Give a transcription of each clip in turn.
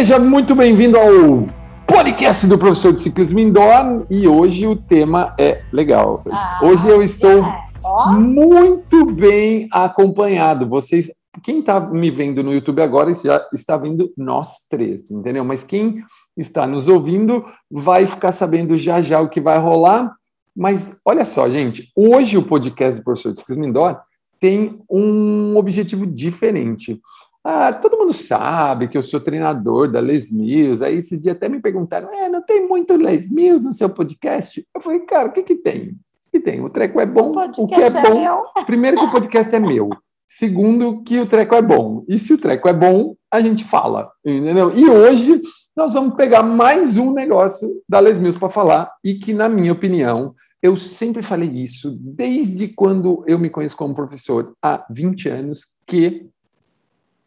Seja muito bem-vindo ao podcast do professor de ciclismo indoor e hoje o tema é legal. Ah, hoje eu estou é. muito bem acompanhado. Vocês, quem está me vendo no YouTube agora já está vendo nós três, entendeu? Mas quem está nos ouvindo vai ficar sabendo já já o que vai rolar. Mas olha só, gente, hoje o podcast do professor de ciclismo indoor tem um objetivo diferente. Ah, todo mundo sabe que eu sou treinador da Les Mills. Aí esses dias até me perguntaram: é, não tem muito Les Mills no seu podcast? Eu falei, cara, o que, que tem? O que tem? O treco é bom, o, o que é, é bom. Meu. Primeiro, que o podcast é meu. Segundo, que o treco é bom. E se o treco é bom, a gente fala, entendeu? E hoje nós vamos pegar mais um negócio da Les Mills para falar e que, na minha opinião, eu sempre falei isso desde quando eu me conheço como professor, há 20 anos, que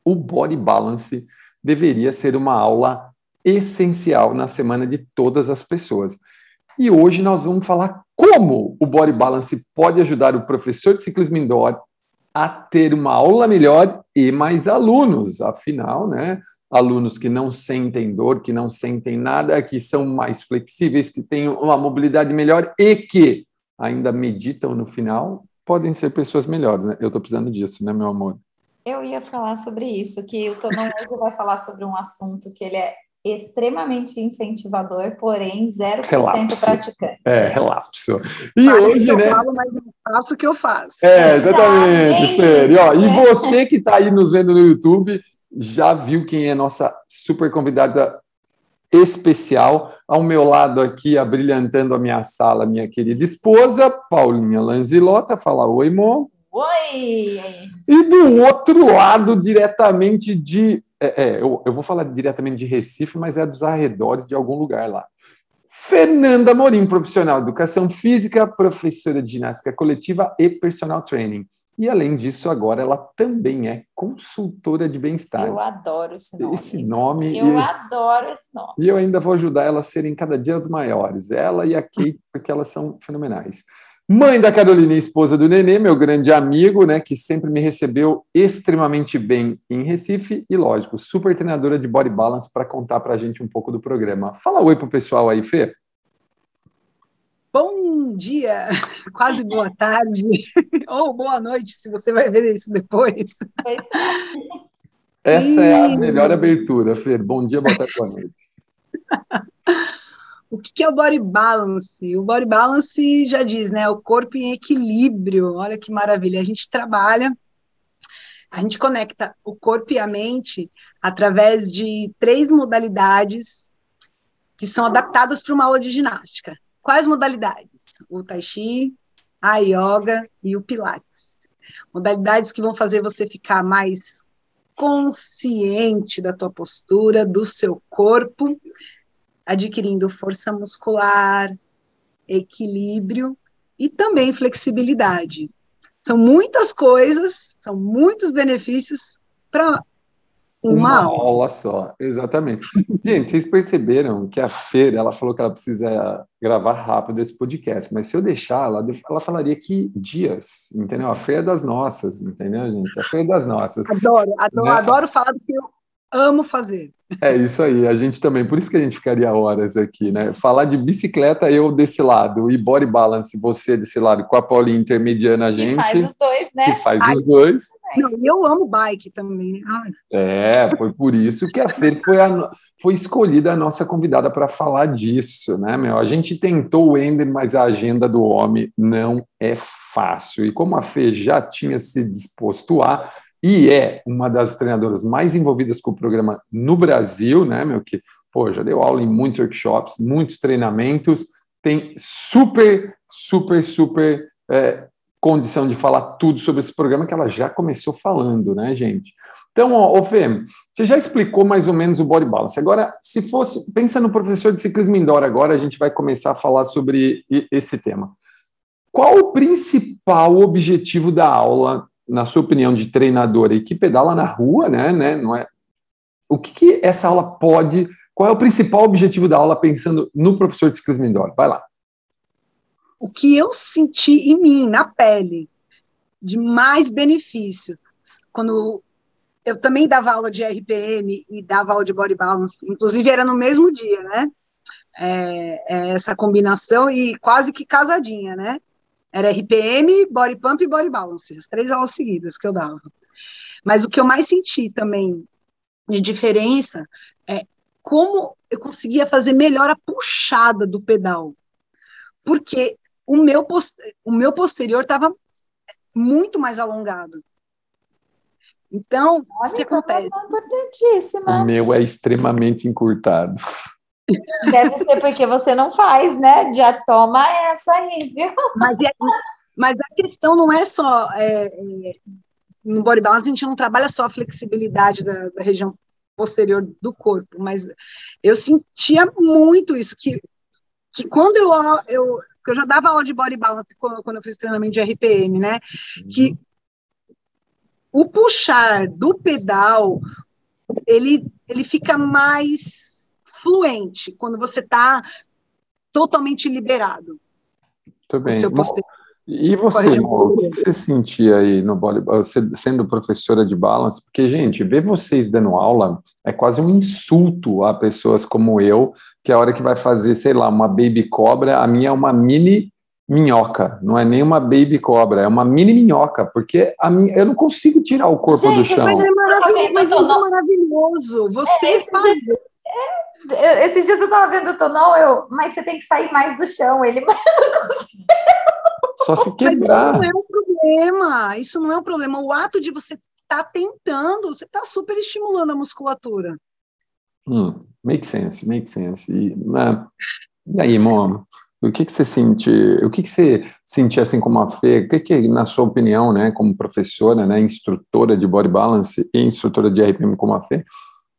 o body balance deveria ser uma aula essencial na semana de todas as pessoas. E hoje nós vamos falar como o body balance pode ajudar o professor de ciclismo indoor a ter uma aula melhor e mais alunos. Afinal, né, alunos que não sentem dor, que não sentem nada, que são mais flexíveis, que têm uma mobilidade melhor e que ainda meditam no final, podem ser pessoas melhores. Né? Eu estou precisando disso, né, meu amor? Eu ia falar sobre isso, que o Tonão hoje vai falar sobre um assunto que ele é extremamente incentivador, porém 0% relapso. praticante. É, relapso. E hoje, eu né? Falo, mas não faço o que eu faço. É, exatamente, sério. Ó, e você que está aí nos vendo no YouTube, já viu quem é nossa super convidada especial. Ao meu lado aqui, abrilhantando a minha sala, minha querida esposa, Paulinha Lanzilota. Fala oi, Mo. Oi! E do outro lado, diretamente de. É, é, eu, eu vou falar diretamente de Recife, mas é dos arredores de algum lugar lá. Fernanda Morim, profissional de educação física, professora de ginástica coletiva e personal training. E além disso, agora ela também é consultora de bem-estar. Eu adoro esse nome. Esse nome. Eu e, adoro esse nome. E eu ainda vou ajudar ela a serem cada dia maiores. Ela e a Kate, porque elas são fenomenais. Mãe da Carolina e esposa do Nenê, meu grande amigo, né, que sempre me recebeu extremamente bem em Recife e, lógico, super treinadora de body balance para contar para a gente um pouco do programa. Fala oi pro pessoal aí, Fê. Bom dia, quase boa tarde, ou boa noite, se você vai ver isso depois. Essa e... é a melhor abertura, Fê. Bom dia, boa tarde, boa noite. O que é o body balance? O body balance já diz, né? O corpo em equilíbrio. Olha que maravilha. A gente trabalha, a gente conecta o corpo e a mente através de três modalidades que são adaptadas para uma aula de ginástica. Quais modalidades? O tai chi, a yoga e o pilates. Modalidades que vão fazer você ficar mais consciente da tua postura, do seu corpo, adquirindo força muscular, equilíbrio e também flexibilidade. São muitas coisas, são muitos benefícios para uma, uma aula. aula só, exatamente. Gente, vocês perceberam que a Feira, ela falou que ela precisa gravar rápido esse podcast, mas se eu deixar, ela, ela falaria que dias, entendeu? A Feira é das nossas, entendeu, gente? A Feira é das nossas. Adoro, adoro, né? adoro falar do que eu amo fazer. É isso aí, a gente também, por isso que a gente ficaria horas aqui, né? Falar de bicicleta, eu desse lado, e body balance, você desse lado, com a Paulinha intermediando a gente. Que faz os dois, né? Que faz Ai, os dois. Não, eu amo bike também. Ai. É, foi por isso que a Fê foi, a, foi escolhida a nossa convidada para falar disso, né, meu? A gente tentou o Ender, mas a agenda do homem não é fácil. E como a Fê já tinha se disposto a, e é uma das treinadoras mais envolvidas com o programa no Brasil, né, meu, que, pô, já deu aula em muitos workshops, muitos treinamentos, tem super, super, super é, condição de falar tudo sobre esse programa que ela já começou falando, né, gente? Então, ó, ô Fê, você já explicou mais ou menos o body balance. Agora, se fosse, pensa no professor de ciclismo indoor agora, a gente vai começar a falar sobre esse tema. Qual o principal objetivo da aula na sua opinião, de treinadora e que pedala na rua, né, né não é? O que, que essa aula pode? Qual é o principal objetivo da aula pensando no professor de ciclismo indoor? Vai lá. O que eu senti em mim, na pele, de mais benefício, quando eu também dava aula de RPM e dava aula de body balance, inclusive era no mesmo dia, né? É, é essa combinação e quase que casadinha, né? Era RPM, body pump e body balance, as três aulas seguidas que eu dava. Mas o que eu mais senti também de diferença é como eu conseguia fazer melhor a puxada do pedal. Porque o meu, o meu posterior estava muito mais alongado. Então, o que acontece? Importantíssima. O meu é extremamente encurtado. Deve ser porque você não faz, né? Já toma essa aí, viu? Mas, é, mas a questão não é só. É, é, no body balance, a gente não trabalha só a flexibilidade da, da, região posterior do corpo, mas eu sentia muito isso, que, que quando eu, eu, eu já dava aula de body balance quando, quando eu fiz treinamento de RPM, né? Que uhum o puxar do pedal, ele, ele fica mais fluente quando você está totalmente liberado. Muito bem. Bom, e você, o que você sentia aí no voleibol, sendo professora de balance? Porque, gente, ver vocês dando aula é quase um insulto a pessoas como eu, que a hora que vai fazer, sei lá, uma baby cobra, a minha é uma mini minhoca, não é nem uma baby cobra, é uma mini minhoca, porque a minha, eu não consigo tirar o corpo Gente, do chão. Mas é maravilhoso, mas é maravilhoso. Você é, faz. É, esses dias eu estava vendo o Tonão, eu, mas você tem que sair mais do chão, ele, mas eu não consigo. Só se quebrar. Mas isso não é um problema, isso não é um problema. O ato de você estar tá tentando, você está super estimulando a musculatura. Hum, make sense, make sense. E, né? e aí, Mom? O que, que você sente, o que, que você sentia assim como a Fê, o que, que na sua opinião, né, como professora, né, instrutora de body balance e instrutora de RPM como a Fê,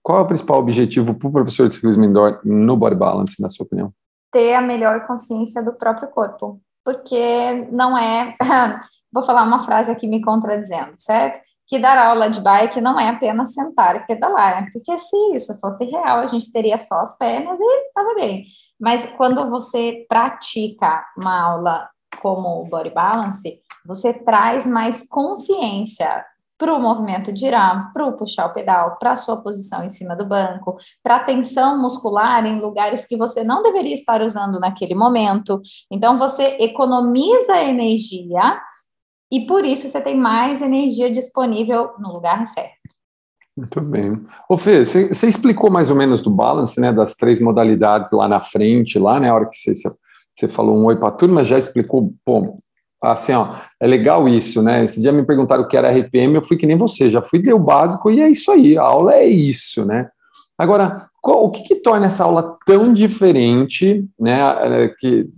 qual é o principal objetivo para o professor de ciclismo indoor no body balance, na sua opinião? Ter a melhor consciência do próprio corpo, porque não é, vou falar uma frase aqui me contradizendo, certo? Que dar aula de bike não é apenas sentar e pedalar, né? porque se isso fosse real, a gente teria só as pernas e estava bem. Mas quando você pratica uma aula como o body balance, você traz mais consciência para o movimento de girar, para o puxar o pedal, para a sua posição em cima do banco, para a tensão muscular em lugares que você não deveria estar usando naquele momento. Então, você economiza energia e por isso você tem mais energia disponível no lugar certo. Muito bem. Ô Fê, você explicou mais ou menos do balance, né, das três modalidades lá na frente, lá né, hora que você falou um oi para a turma, já explicou, pô, assim, ó, é legal isso, né, esse dia me perguntaram o que era RPM, eu fui que nem você, já fui ler o básico e é isso aí, a aula é isso, né. Agora, qual, o que, que torna essa aula tão diferente, né, é, que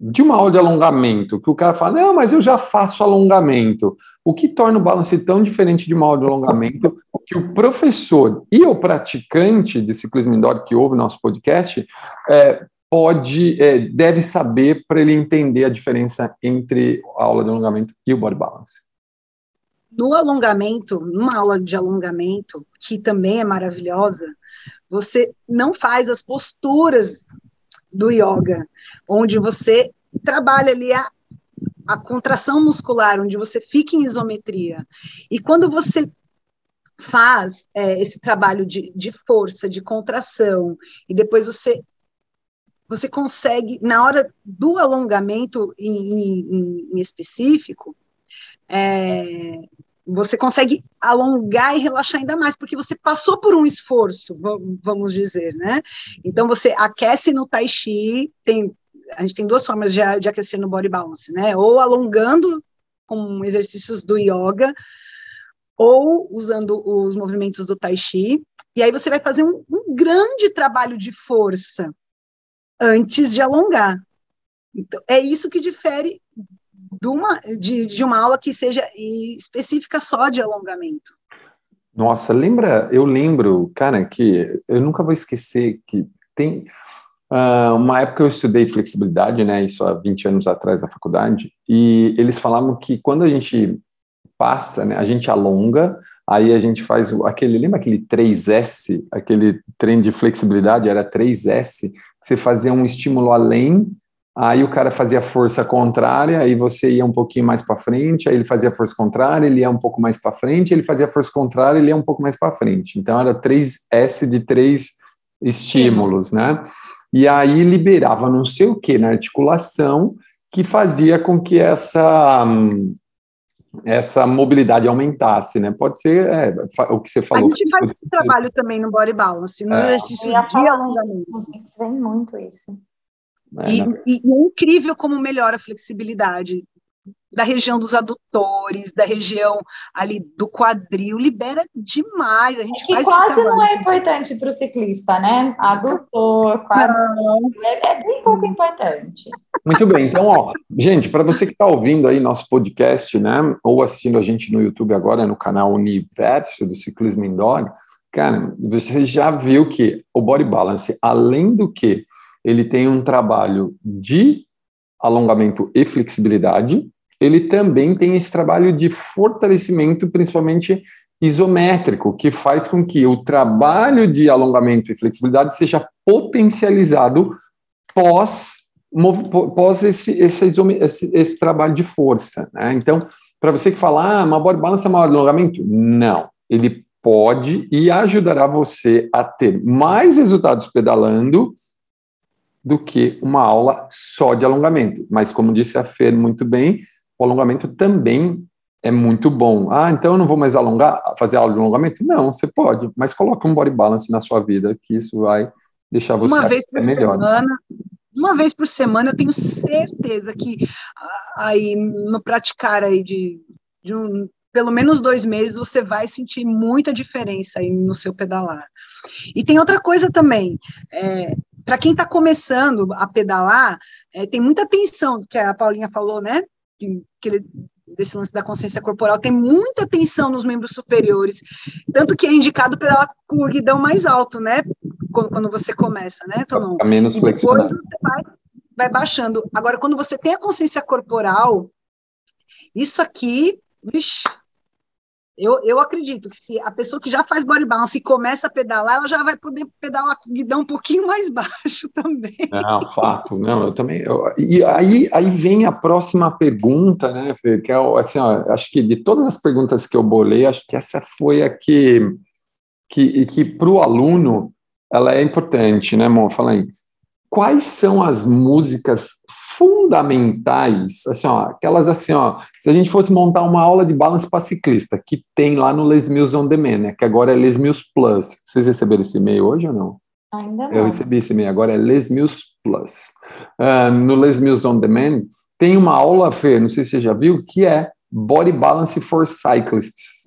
de uma aula de alongamento, que o cara fala, não, mas eu já faço alongamento. O que torna o balance tão diferente de uma aula de alongamento que o professor e o praticante de ciclismo indoor que ouve nosso podcast é, pode, é, deve saber para ele entender a diferença entre a aula de alongamento e o body balance? No alongamento, numa aula de alongamento, que também é maravilhosa, você não faz as posturas do yoga, onde você trabalha ali a, a contração muscular, onde você fica em isometria. E quando você faz é, esse trabalho de, de força, de contração, e depois você você consegue, na hora do alongamento em, em, em específico, é, você consegue alongar e relaxar ainda mais, porque você passou por um esforço, vamos dizer, né? Então, você aquece no Tai Chi, tem, a gente tem duas formas de, de aquecer no body balance, né? Ou alongando com exercícios do yoga, ou usando os movimentos do Tai Chi, e aí você vai fazer um, um grande trabalho de força antes de alongar. Então, é isso que difere de uma, de, de uma aula que seja específica só de alongamento. Nossa, lembra, eu lembro, cara, que eu nunca vou esquecer que tem uh, uma época eu estudei flexibilidade, né, isso há 20 anos atrás na faculdade, e eles falavam que quando a gente passa, né, a gente alonga, aí a gente faz aquele, lembra aquele 3S, aquele trem de flexibilidade, era 3S, que você fazia um estímulo além Aí o cara fazia força contrária, aí você ia um pouquinho mais para frente, aí ele fazia força contrária, ele ia um pouco mais para frente, ele fazia força contrária, ele ia um pouco mais para frente. Então era 3S de três estímulos, né? E aí liberava não sei o que na articulação que fazia com que essa essa mobilidade aumentasse, né? Pode ser é, o que você falou. A gente faz esse trabalho também no body balance, nos é. exercícios de alongamento. Os vem muito isso. É, e, e, e, é incrível como melhora a flexibilidade da região dos adutores, da região ali do quadril, libera demais. A gente que quase não é importante para o ciclista, né? Adutor, quadril, é, é, bem pouco importante. Muito bem, então, ó, gente, para você que está ouvindo aí nosso podcast, né, ou assistindo a gente no YouTube agora, no canal Universo do Ciclismo Indoor, cara, você já viu que o Body Balance, além do que ele tem um trabalho de alongamento e flexibilidade, ele também tem esse trabalho de fortalecimento, principalmente isométrico, que faz com que o trabalho de alongamento e flexibilidade seja potencializado pós, pós esse, esse, esse, esse trabalho de força. Né? Então, para você que fala, ah, uma body balance é maior alongamento, não. Ele pode e ajudará você a ter mais resultados pedalando do que uma aula só de alongamento. Mas, como disse a Fer muito bem, o alongamento também é muito bom. Ah, então eu não vou mais alongar, fazer aula de alongamento? Não, você pode, mas coloque um body balance na sua vida, que isso vai deixar você uma vez por melhor. Semana, uma vez por semana, eu tenho certeza que aí no praticar aí de, de um, pelo menos dois meses, você vai sentir muita diferença aí no seu pedalar. E tem outra coisa também, é, para quem está começando a pedalar, é, tem muita tensão, que a Paulinha falou, né? Que, que ele, desse lance da consciência corporal, tem muita tensão nos membros superiores, tanto que é indicado pedalar com o guidão mais alto, né? Quando, quando você começa, né, Tonon? menos e depois você vai, vai baixando. Agora, quando você tem a consciência corporal, isso aqui, vixi, eu, eu acredito que se a pessoa que já faz body balance e começa a pedalar, ela já vai poder pedalar com o guidão um pouquinho mais baixo também. Não, fato. Não, eu também. Eu, e aí, aí vem a próxima pergunta, né, Fê, que é assim, ó, acho que de todas as perguntas que eu bolei, acho que essa foi a que, que, que para o aluno ela é importante, né, amor? Fala aí quais são as músicas fundamentais, assim, ó, aquelas assim, ó, se a gente fosse montar uma aula de balance para ciclista, que tem lá no Les Mills On Demand, né, que agora é Les Mills Plus. Vocês receberam esse e-mail hoje ou não? Ainda não. Eu recebi esse e-mail, agora é Les Mills Plus. Uh, no Les Mills On Demand tem uma aula, Fê, não sei se você já viu, que é Body Balance for Cyclists.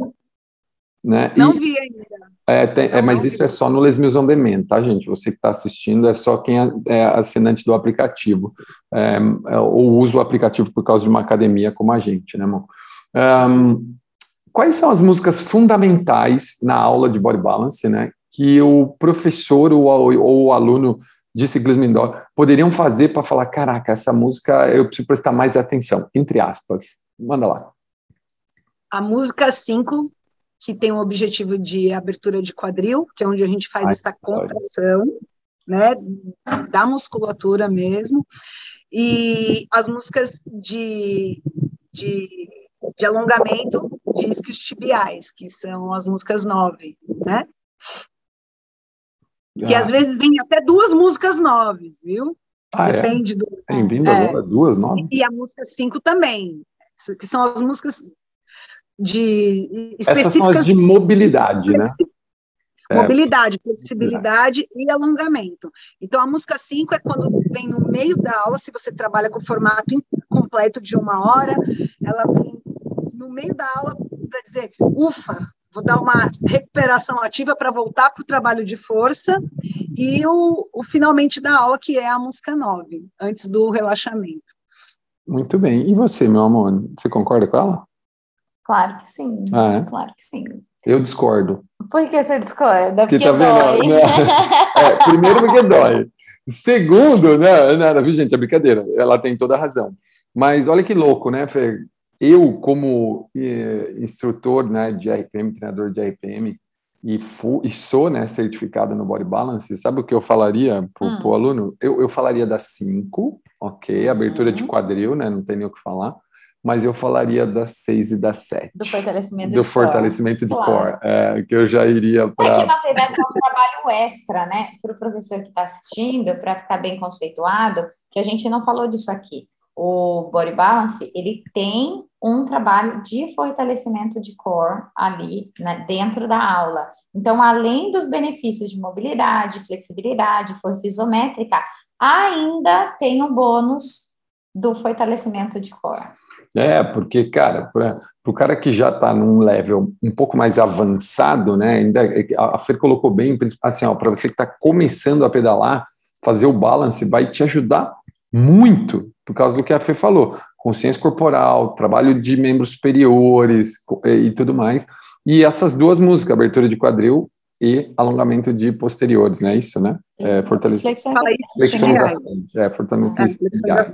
Né? Não e, vi ainda. É, tem, é, mas isso é só no Les Mills On Demand, tá, gente? Você que está assistindo é só quem é, é assinante do aplicativo, é, é, ou usa o aplicativo por causa de uma academia como a gente, né, irmão? Um, quais são as músicas fundamentais na aula de body balance, né, que o professor ou, ou o aluno de ciclismo indoor poderiam fazer para falar, caraca, essa música eu preciso prestar mais atenção, entre aspas. Manda lá. A música 5 que tem o objetivo de abertura de quadril, que é onde a gente faz Ai, essa contração, né, da musculatura mesmo, e as músicas de, de, de alongamento de isquios tibiais, que são as músicas nove, né? Ah. às vezes vem até duas músicas nove, viu? Ah, é? Depende é? do. Tem vindo é. agora duas nove? E a música cinco também, que são as músicas de Essas são as de mobilidade, né? É. Mobilidade, flexibilidade é. e alongamento. Então, a música 5 é quando vem no meio da aula, se você trabalha com o formato completo de uma hora, ela vem no meio da aula para dizer, ufa, vou dar uma recuperação ativa para voltar para o trabalho de força, e o, o finalmente da aula, que é a música 9, antes do relaxamento. Muito bem. E você, meu amor, você concorda com ela? Claro que sim. Ah, é? Claro que sim. Eu discordo. Por que você discorda? Porque, porque tá dói. Vendo? É, primeiro, porque dói. Segundo, né, né, gente, é brincadeira, ela tem toda a razão. Mas olha que louco, né, Fê? Eu, como eh, instrutor né, de RPM, treinador de RPM, e, fu, e sou né, certificado no Body Balance, sabe o que eu falaria para o hum. aluno? Eu, eu falaria das cinco, ok, abertura uhum. de quadril, né? Não tem nem o que falar mas eu falaria das seis e das sete. Do fortalecimento do de fortalecimento core. de claro. core, é, que eu já iria para. É que, na verdade, é um trabalho extra, né, para o professor que está assistindo, para ficar bem conceituado, que a gente não falou disso aqui. O Body Balance, ele tem um trabalho de fortalecimento de core ali né, dentro da aula. Então, além dos benefícios de mobilidade, flexibilidade, força isométrica, ainda tem o bônus do fortalecimento de core. É, porque, cara, para o cara que já está num level um pouco mais avançado, né? Ainda, a Fer colocou bem, assim, para você que está começando a pedalar, fazer o balance vai te ajudar muito, por causa do que a Fê falou, consciência corporal, trabalho de membros superiores e tudo mais. E essas duas músicas, abertura de quadril e alongamento de posteriores, né? Isso, né? É, fortalecimento. Flexões à frente. É, fortalecimento. É,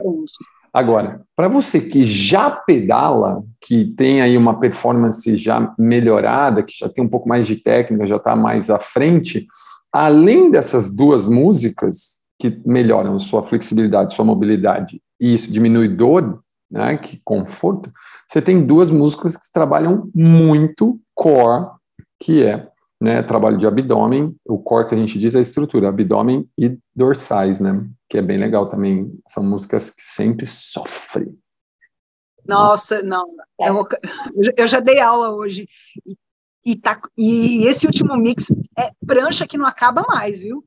Agora, para você que já pedala, que tem aí uma performance já melhorada, que já tem um pouco mais de técnica, já está mais à frente, além dessas duas músicas que melhoram sua flexibilidade, sua mobilidade, e isso diminui dor, né, que conforto, você tem duas músicas que trabalham muito core, que é né, trabalho de abdômen, o core que a gente diz é a estrutura, abdômen e dorsais, né, que é bem legal também, são músicas que sempre sofrem. Nossa, não, eu, eu já dei aula hoje, e, e, tá, e esse último mix é prancha que não acaba mais, viu?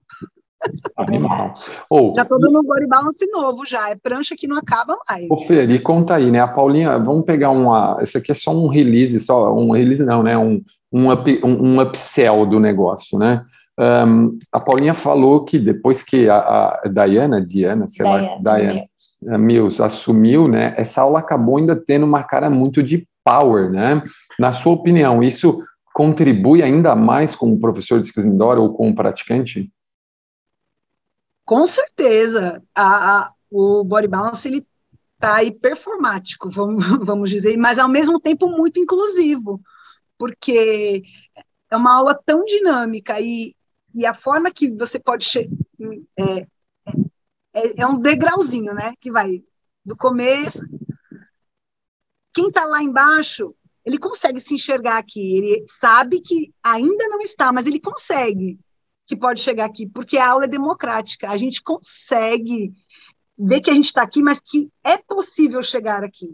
Animal. Ou, já estou dando um body balance novo já, é prancha que não acaba mais. Ô Fer, e conta aí, né, a Paulinha, vamos pegar uma, esse aqui é só um release, só um release não, né, um, um, up, um, um upsell do negócio, né, um, a Paulinha falou que depois que a, a Diana, Diana, sei Diana, lá, Diana Mills. Mills assumiu, né, essa aula acabou ainda tendo uma cara muito de power, né, na sua opinião, isso contribui ainda mais como professor de indoor ou como praticante? Com certeza, a, a, o body balance ele está aí performático, vamos, vamos dizer, mas ao mesmo tempo muito inclusivo, porque é uma aula tão dinâmica e, e a forma que você pode é, é, é um degrauzinho, né? Que vai do começo. Quem está lá embaixo, ele consegue se enxergar aqui. Ele sabe que ainda não está, mas ele consegue que pode chegar aqui, porque a aula é democrática. A gente consegue ver que a gente está aqui, mas que é possível chegar aqui.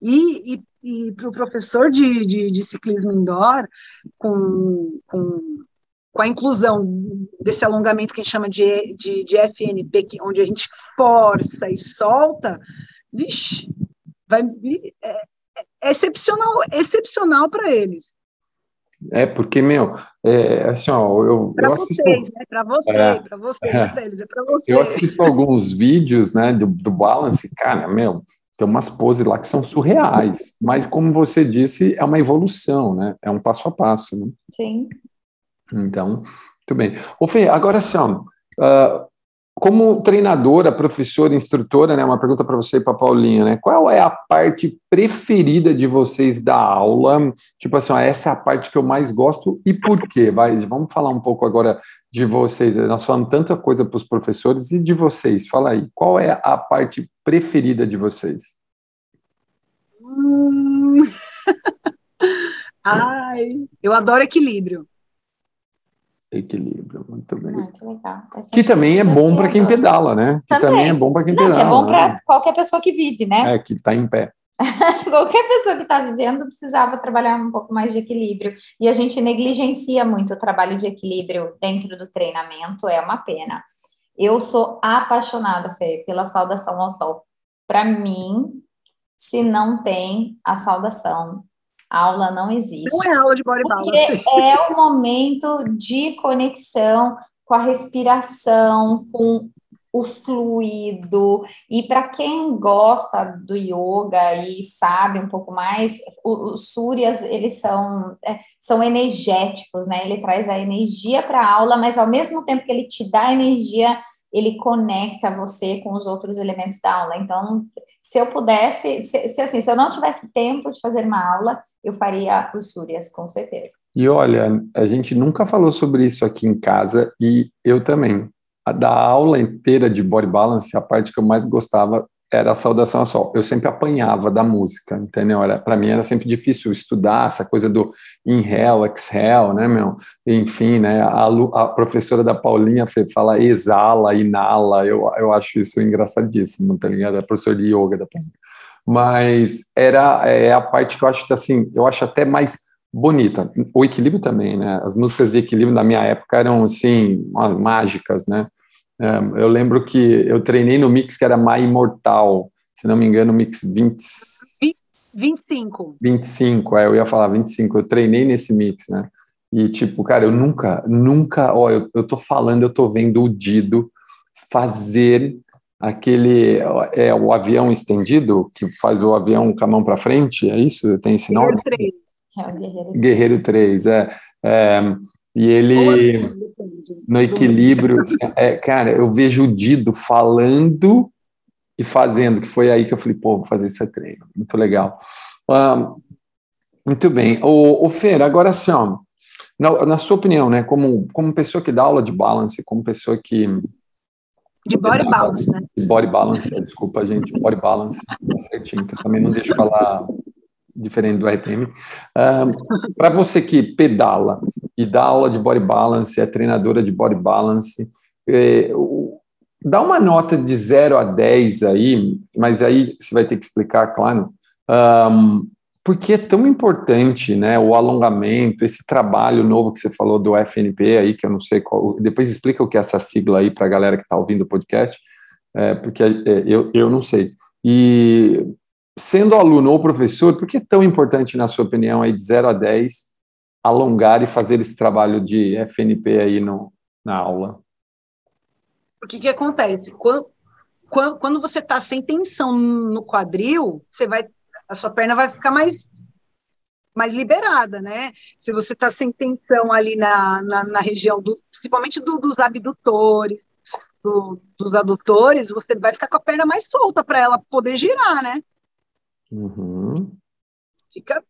E, e, e para o professor de, de, de, ciclismo indoor, com, com, com, a inclusão desse alongamento que a gente chama de, de, de FNP, que, onde a gente força e solta, vixe, vai, é, é excepcional, excepcional para eles. É, porque, meu, é, assim, ó, eu. Para vocês, assisto, né? Você, é, você, é, eles, é você. Eu assisto alguns vídeos, né, do, do balance, cara, meu, tem umas poses lá que são surreais, mas como você disse, é uma evolução, né? É um passo a passo, né? Sim. Então, muito bem. Ô, Fê, agora assim, ó, uh, como treinadora, professora, instrutora, né, uma pergunta para você e para Paulinha, né? Qual é a parte preferida de vocês da aula? Tipo assim, ó, essa é a parte que eu mais gosto e por quê? Vai, vamos falar um pouco agora de vocês. Nós falamos tanta coisa para os professores e de vocês. Fala aí, qual é a parte preferida de vocês? Hum... Ai, eu adoro equilíbrio. Equilíbrio, muito bem. Muito legal. que também é bom para quem pedala, né? Que também, também é bom para quem Não, pedala. é bom para né? qualquer pessoa que vive, né? É, que está em pé. qualquer pessoa que está vivendo precisava trabalhar um pouco mais de equilíbrio. E a gente negligencia muito o trabalho de equilíbrio dentro do treinamento, é uma pena. Eu sou apaixonada, Fê, pela saudação ao sol. Para mim, se não tem a saudação, aula não existe. Não é aula de body balance. é o momento de conexão com a respiração, com o fluido. E para quem gosta do yoga e sabe um pouco mais, os suryas, eles são, é, são energéticos, né? Ele traz a energia para a aula, mas ao mesmo tempo que ele te dá energia, ele conecta você com os outros elementos da aula. Então, se eu pudesse, se, se, assim, se eu não tivesse tempo de fazer uma aula, eu faria os Súrias, com certeza. E olha, a gente nunca falou sobre isso aqui em casa, e eu também. da aula inteira de body balance, a parte que eu mais gostava era a saudação ao sol. Eu sempre apanhava da música, entendeu? Para mim era sempre difícil estudar essa coisa do inhale, exhale, né, meu? Enfim, né? A, a professora da Paulinha fala exala, inala. Eu, eu acho isso engraçadíssimo, tá ligado? É professor de yoga da Paulinha. Mas era é a parte que eu acho assim, eu acho até mais bonita. O equilíbrio também, né? As músicas de equilíbrio na minha época eram assim, mágicas, né? Eu lembro que eu treinei no mix que era My Imortal, se não me engano, mix 20, 25. 25, é, eu ia falar 25, eu treinei nesse mix, né? E, tipo, cara, eu nunca, nunca, ó, eu, eu tô falando, eu tô vendo o Dido fazer aquele, é o avião estendido, que faz o avião com a mão para frente, é isso? Tem esse nome? Guerreiro 3. É, o Guerreiro 3. Guerreiro 3, é. é e ele, no equilíbrio, assim, é, cara, eu vejo o Dido falando e fazendo, que foi aí que eu falei, pô, vou fazer esse treino. Muito legal. muito bem. O, o Fer, agora assim, ó, na, na, sua opinião, né, como, como pessoa que dá aula de balance, como pessoa que... De body balance, né? De body balance, desculpa, gente, body balance, tá certinho, que eu também não deixo falar diferente do RPM. Para você que pedala e dá aula de body balance, é treinadora de body balance, é, o, dá uma nota de 0 a 10 aí, mas aí você vai ter que explicar, claro, um, por que é tão importante né, o alongamento, esse trabalho novo que você falou do FNP aí, que eu não sei qual. Depois explica o que é essa sigla aí para a galera que está ouvindo o podcast, é, porque é, eu, eu não sei. E sendo aluno ou professor, por que é tão importante, na sua opinião, aí de 0 a 10, alongar e fazer esse trabalho de FNP aí no, na aula? O que, que acontece? Quando, quando, você está sem tensão no quadril, você vai, a sua perna vai ficar mais mais liberada, né? Se você está sem tensão ali na, na, na região, do, principalmente do, dos abdutores, do, dos adutores, você vai ficar com a perna mais solta para ela poder girar, né? Uhum. Fica,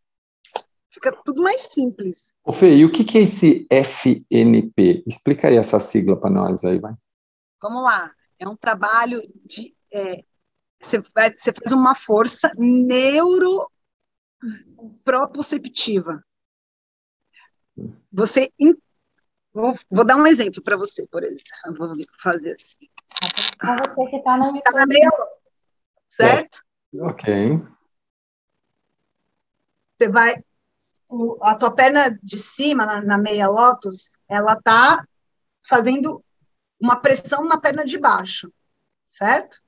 fica tudo mais simples. Ô Fê, e o que, que é esse FNP? Explica aí essa sigla para nós aí, vai. Vamos lá. É um trabalho de. É, você, vai, você faz uma força neuroproprioceptiva. Você. In, vou, vou, dar um exemplo para você, por exemplo. vou fazer assim. Para você que está na tá meia, certo? É. Ok você vai o, a tua perna de cima na, na meia lótus, ela tá fazendo uma pressão na perna de baixo, certo?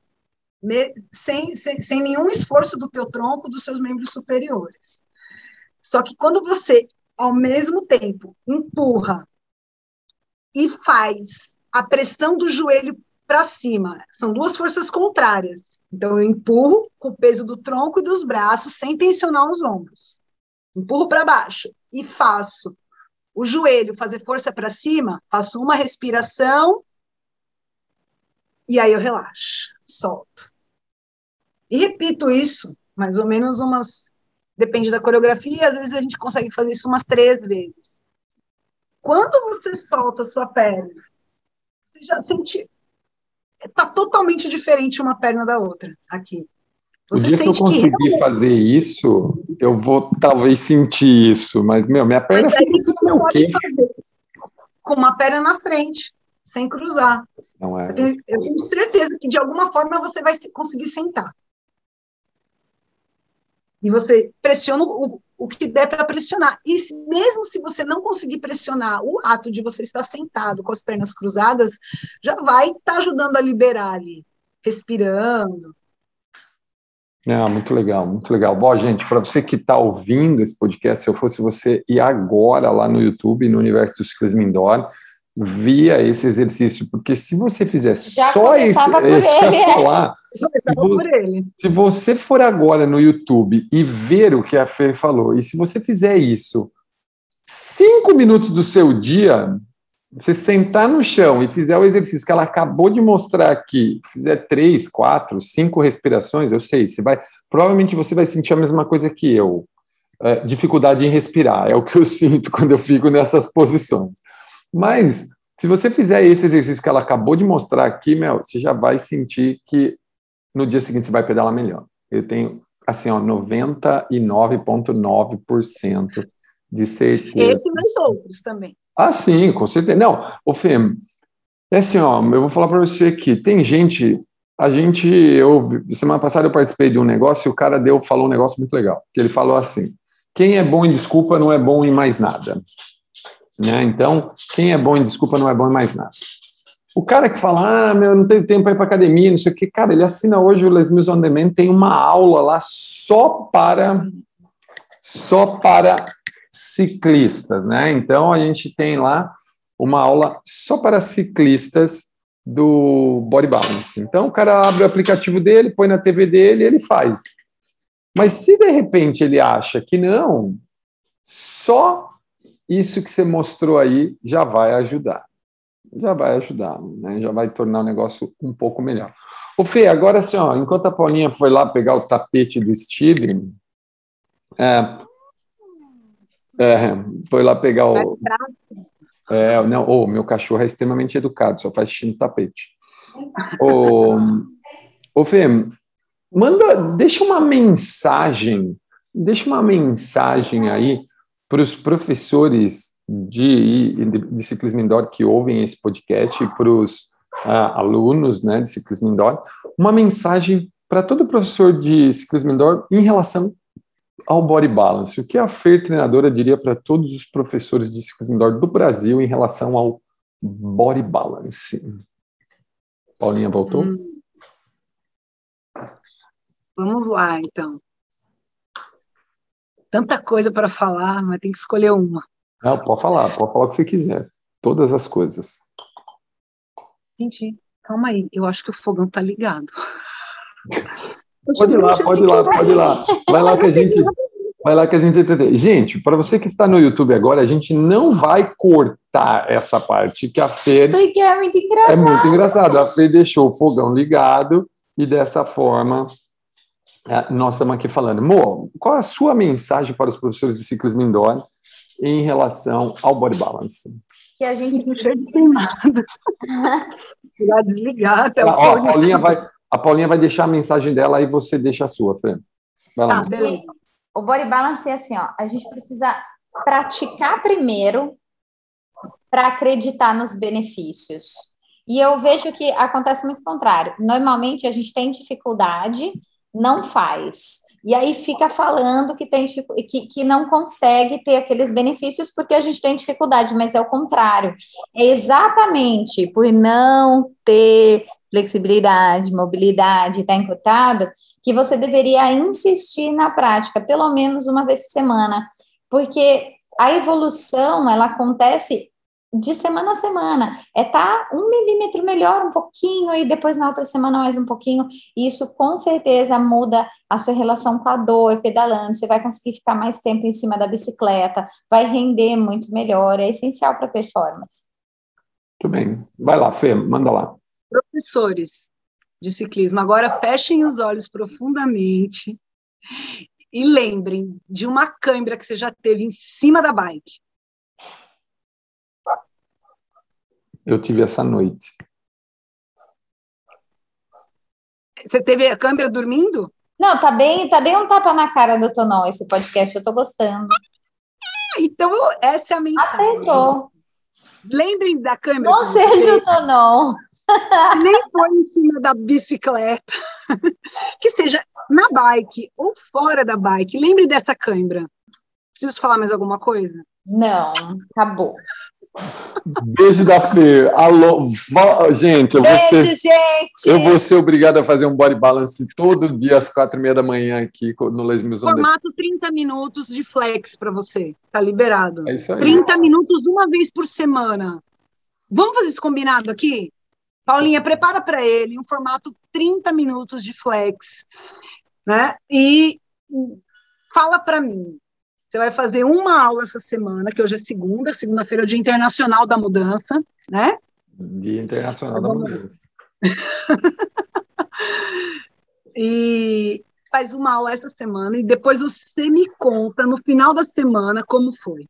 Me, sem, sem, sem nenhum esforço do teu tronco, dos seus membros superiores. Só que quando você, ao mesmo tempo, empurra e faz a pressão do joelho para cima, são duas forças contrárias. Então, eu empurro com o peso do tronco e dos braços, sem tensionar os ombros empurro para baixo e faço o joelho fazer força para cima, faço uma respiração e aí eu relaxo, solto. E repito isso mais ou menos umas. Depende da coreografia, às vezes a gente consegue fazer isso umas três vezes. Quando você solta a sua perna, você já sente. Está totalmente diferente uma perna da outra aqui. Você o dia que eu conseguir que... fazer isso, eu vou talvez sentir isso, mas, meu, minha perna mas sempre você pode fazer com uma perna na frente, sem cruzar. Não é. Eu tenho, eu tenho certeza que de alguma forma você vai conseguir sentar. E você pressiona o, o que der para pressionar. E mesmo se você não conseguir pressionar, o ato de você estar sentado com as pernas cruzadas já vai estar tá ajudando a liberar ali, respirando, ah, muito legal, muito legal. Bom, gente, para você que está ouvindo esse podcast, se eu fosse você ir agora lá no YouTube, no Universo dos Ciclismo Indoor, via esse exercício, porque se você fizer Já só esse, esse ele, é. falar, se, por ele. se você for agora no YouTube e ver o que a Fer falou, e se você fizer isso cinco minutos do seu dia, você sentar no chão e fizer o exercício que ela acabou de mostrar aqui, fizer três, quatro, cinco respirações, eu sei, você vai, provavelmente você vai sentir a mesma coisa que eu, é, dificuldade em respirar, é o que eu sinto quando eu fico nessas posições. Mas Se você fizer esse exercício que ela acabou de mostrar aqui, Mel, você já vai sentir que no dia seguinte você vai pedalar melhor. Eu tenho, assim, ó, 99,9% de certeza. Esse mais outros também. Ah, sim, com certeza. Não, o Fem, é assim, ó, eu vou falar para você que tem gente, a gente, eu, semana passada eu participei de um negócio e o cara deu, falou um negócio muito legal, que ele falou assim, quem é bom em desculpa não é bom em mais nada. Né? Então, quem é bom em desculpa não é bom em mais nada. O cara que fala, ah, meu, não tenho tempo para ir para academia, não sei o que, cara, ele assina hoje o Les Mills On Demand, tem uma aula lá só para só para ciclistas, né? Então a gente tem lá uma aula só para ciclistas do Body Balance. Então o cara abre o aplicativo dele, põe na TV dele, e ele faz. Mas se de repente ele acha que não, só isso que você mostrou aí já vai ajudar. Já vai ajudar, né? já vai tornar o negócio um pouco melhor. O Fê, agora assim, ó, enquanto a Paulinha foi lá pegar o tapete do Steven, é, é, foi lá pegar o. É, não, o meu cachorro é extremamente educado, só faz xixi no tapete. O, o Fê, manda, deixa uma mensagem, deixa uma mensagem aí para os professores de, de, ciclismo indoor que ouvem esse podcast, para os uh, alunos né, de ciclismo indoor, uma mensagem para todo professor de ciclismo indoor em relação ao body balance. O que a Fer treinadora diria para todos os professores de ciclismo indoor do Brasil em relação ao body balance? Paulinha voltou? Hum. Vamos lá, então tanta coisa para falar, mas tem que escolher uma. Não, pode falar, pode falar o que você quiser. Todas as coisas. Gente, calma aí. Eu acho que o fogão tá ligado. Pode ir lá, pode ir lá, pode ir lá. Vai lá que a gente. Vai lá que a gente entender. Gente, para você que está no YouTube agora, a gente não vai cortar essa parte que a Fer. Porque é muito engraçado. É muito engraçado. A Fer deixou o fogão ligado e dessa forma é, nós estamos aqui falando. Mo, qual a sua mensagem para os professores de ciclismo indoor em relação ao body balance? Que a gente precisa... nada. Vai desligar até a, ó, a Paulinha vai A Paulinha vai deixar a mensagem dela e você deixa a sua, Fê. Vai lá. Tá, o body balance é assim, ó, a gente precisa praticar primeiro para acreditar nos benefícios. E eu vejo que acontece muito o contrário. Normalmente a gente tem dificuldade não faz. E aí fica falando que, tem, que, que não consegue ter aqueles benefícios porque a gente tem dificuldade, mas é o contrário. É exatamente por não ter flexibilidade, mobilidade, está encurtado, que você deveria insistir na prática, pelo menos uma vez por semana, porque a evolução ela acontece de semana a semana. É tá um milímetro melhor um pouquinho e depois na outra semana mais um pouquinho. E isso com certeza muda a sua relação com a dor pedalando. Você vai conseguir ficar mais tempo em cima da bicicleta, vai render muito melhor. É essencial para performance. Muito bem. Vai lá, Fê, manda lá. Professores de ciclismo, agora fechem os olhos profundamente e lembrem de uma câimbra que você já teve em cima da bike eu tive essa noite. Você teve a câmera dormindo? Não, tá bem, tá bem um tapa na cara do Tonão esse podcast, eu tô gostando. Ah, então, essa é a mensagem. Aceitou. Lembrem da câmera. Não seja o Tonão. Nem foi em cima da bicicleta. que seja na bike ou fora da bike. Lembre dessa câmera. Preciso falar mais alguma coisa? Não, acabou. Beijo da Fer. Alô, gente, eu Beijo, vou ser, gente. eu vou ser obrigado a fazer um body balance todo dia às quatro e meia da manhã aqui no Les Mills Formato 30 minutos de flex para você. Tá liberado. É isso aí. 30 minutos uma vez por semana. Vamos fazer esse combinado aqui? Paulinha, prepara para ele um formato 30 minutos de flex, né? E fala para mim, você vai fazer uma aula essa semana, que hoje é segunda, segunda-feira é o Dia Internacional da Mudança, né? Dia Internacional da Mudança. e faz uma aula essa semana e depois você me conta no final da semana como foi.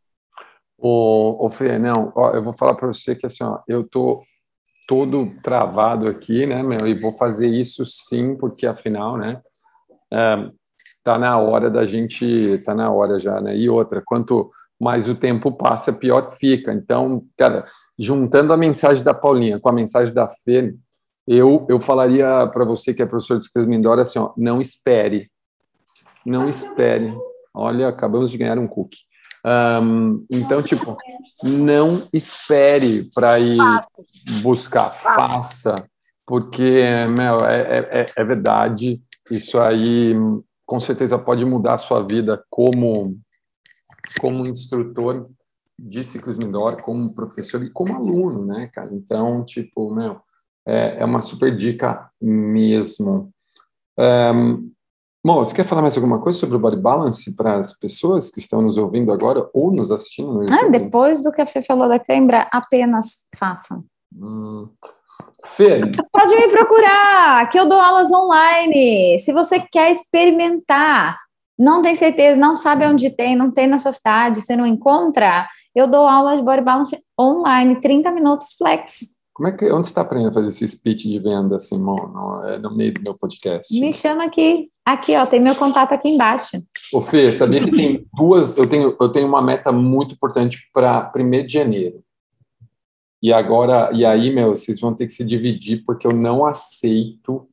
Ô, ô Fê, não, ó, eu vou falar para você que assim, ó, eu tô todo travado aqui, né, meu, e vou fazer isso sim, porque afinal, né, é, tá na hora da gente, tá na hora já, né, e outra, quanto mais o tempo passa, pior fica, então, cara, juntando a mensagem da Paulinha com a mensagem da Fê, eu, eu falaria para você que é professor de escrita Mindora assim, ó, não espere, não espere, olha, acabamos de ganhar um cookie, um, então, tipo, não espere para ir buscar, faça, porque, meu, é, é, é, é verdade, isso aí com certeza pode mudar a sua vida como, como instrutor de ciclismo indoor, como professor e como aluno, né, cara? Então, tipo, meu, é, é uma super dica mesmo. Um, Bom, você quer falar mais alguma coisa sobre o body balance para as pessoas que estão nos ouvindo agora ou nos assistindo no Ah, depois do que a Fê falou da cãibra, apenas façam. Hum. Fê. Pode me procurar, que eu dou aulas online. Se você quer experimentar, não tem certeza, não sabe onde tem, não tem na sua cidade, você não encontra, eu dou aula de body balance online, 30 minutos flex. Como é que, onde você está aprendendo a fazer esse speech de venda, assim, no, é, no meio do meu podcast? Me chama aqui. Aqui, ó, tem meu contato aqui embaixo. Ô, Fê, sabia que tem duas... Eu tenho, eu tenho uma meta muito importante para 1 de janeiro. E agora, e aí, meu, vocês vão ter que se dividir, porque eu não aceito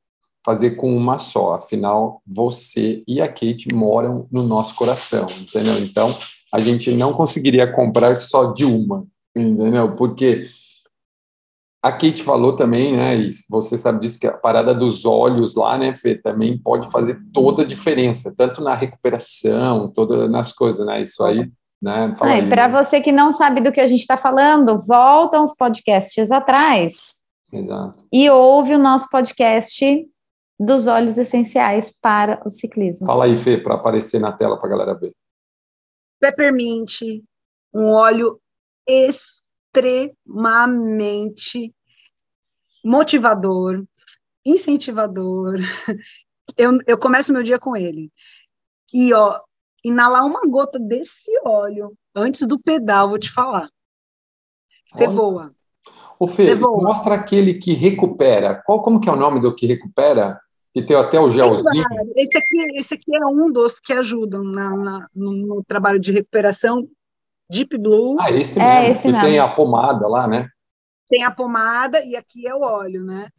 fazer com uma só. Afinal, você e a Kate moram no nosso coração, entendeu? Então, a gente não conseguiria comprar só de uma, entendeu? Porque a Kate falou também, né, e você sabe disso, que a parada dos olhos lá, né, Fê, também pode fazer toda a diferença, tanto na recuperação, toda nas coisas, né, isso aí, né. Ah, para você que não sabe do que a gente está falando, volta uns podcasts atrás. Exato. E ouve o nosso podcast dos óleos essenciais para o ciclismo. Fala aí, Fê, para aparecer na tela para a galera ver. Peppermint, um óleo extremamente motivador, incentivador. Eu, eu começo meu dia com ele. E, ó, inalar uma gota desse óleo antes do pedal, vou te falar. Você voa. Ô, Fê, mostra aquele que recupera. Qual, como que é o nome do que recupera? Que tem até o gelzinho. Esse aqui, esse aqui é um dos que ajudam na, na no, no, trabalho de recuperação. Deep Blue. Ah, esse é mesmo. É esse que mesmo. tem a pomada lá, né? Tem a pomada e aqui é o óleo, né?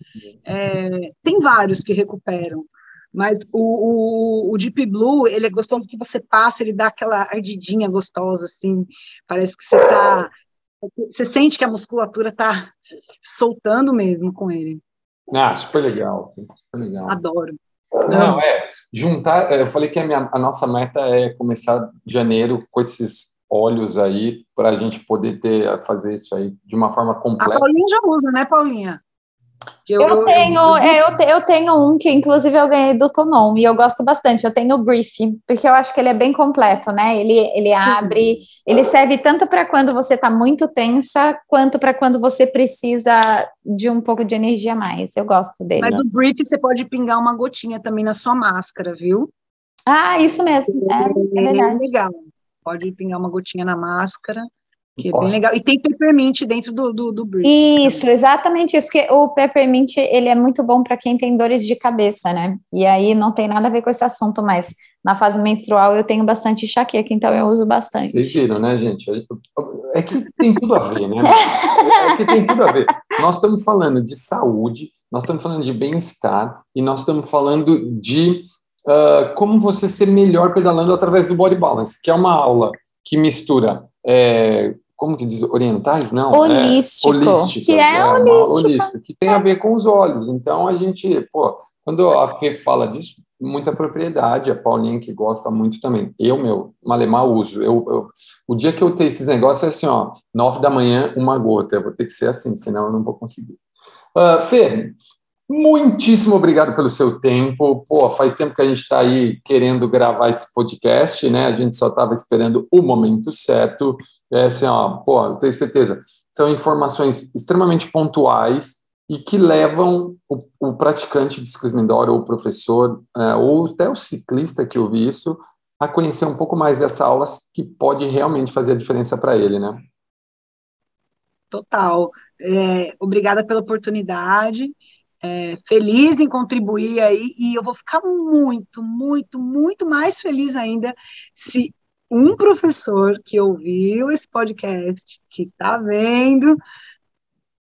É, tem vários que recuperam, mas o, o, o, Deep Blue, ele é gostoso que você passa, ele dá aquela ardidinha gostosa, assim, parece que você tá, você sente que a musculatura tá soltando mesmo com ele. Ah, super legal, super legal. Adoro. Não, é, juntar, eu falei que a, minha, a nossa meta é começar janeiro com esses olhos aí para a gente poder ter fazer isso aí de uma forma completa. A Paulinha já usa, né, Paulinha? Eu, eu, tenho, eu, é, eu, te, eu, tenho um que inclusive eu ganhei do Tonon e eu gosto bastante. Eu tenho o Brief, porque eu acho que ele é bem completo, né? Ele, ele abre, ele serve tanto para quando você está muito tensa, quanto para quando você precisa de um pouco de energia a mais. Eu gosto dele. Mas o Brief você pode pingar uma gotinha também na sua máscara, viu? Ah, isso mesmo. É, é, é legal pode pingar uma gotinha na máscara, que é bem legal. E tem peppermint dentro do, do, do brief. Isso, exatamente isso, que o peppermint, ele é muito bom para quem tem dores de cabeça, né? E aí não tem nada a ver com esse assunto, mas na fase menstrual eu tenho bastante enxaqueca, então eu uso bastante. Vocês viram, né, gente? É que tem tudo a ver, né? É que tem tudo a ver. Nós estamos falando de saúde, nós estamos falando de bem-estar e nós estamos falando de uh, como você ser melhor pedalando através do body balance, que é uma aula que mistura, é, como que diz, orientais, não? Holístico. É, que é, é holístico. que tem a ver com os olhos. Então, a gente, pô, quando a Fê fala disso, muita propriedade, a Paulinha que gosta muito também. Eu, meu, malemar uso. Eu, eu, o dia que eu tenho esses negócios é assim, ó, nove da manhã, uma gota. Eu vou ter que ser assim, senão eu não vou conseguir. Uh, Fê, Muitíssimo obrigado pelo seu tempo. Pô, faz tempo que a gente está aí querendo gravar esse podcast, né? A gente só estava esperando o momento certo. É assim, ó, pô, eu tenho certeza. São informações extremamente pontuais e que levam o, o praticante de ciclismo indoor, ou o professor, é, ou até o ciclista que ouve isso, a conhecer um pouco mais dessa aula que pode realmente fazer a diferença para ele, né? Total. É, obrigada pela oportunidade. É, feliz em contribuir aí e eu vou ficar muito, muito, muito mais feliz ainda se um professor que ouviu esse podcast, que está vendo,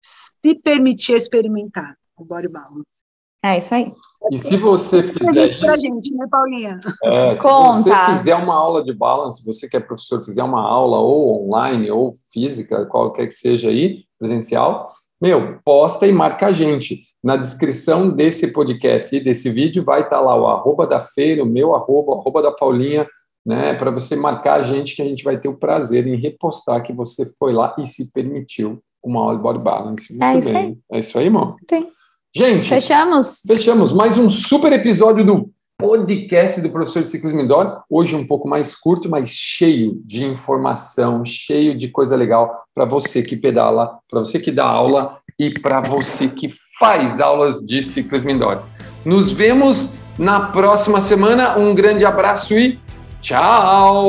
se permitir experimentar o body balance. É isso aí. E se você fizer isso. Pra gente, né, Paulinha? É, se Conta. você fizer uma aula de balance, você que é professor, fizer uma aula ou online ou física, qualquer que seja aí, presencial, meu, posta e marca a gente. Na descrição desse podcast e desse vídeo vai estar tá lá o arroba da feira, o meu arroba, o arroba da Paulinha, né? Para você marcar a gente, que a gente vai ter o prazer em repostar que você foi lá e se permitiu uma de body balance. Muito é isso bem. Aí. É isso aí, irmão? Sim. Gente, fechamos. Fechamos mais um super episódio do podcast do professor de ciclismo indoor. Hoje um pouco mais curto, mas cheio de informação, cheio de coisa legal para você que pedala, para você que dá aula e para você que faz aulas de ciclismo indoor. Nos vemos na próxima semana. Um grande abraço e tchau!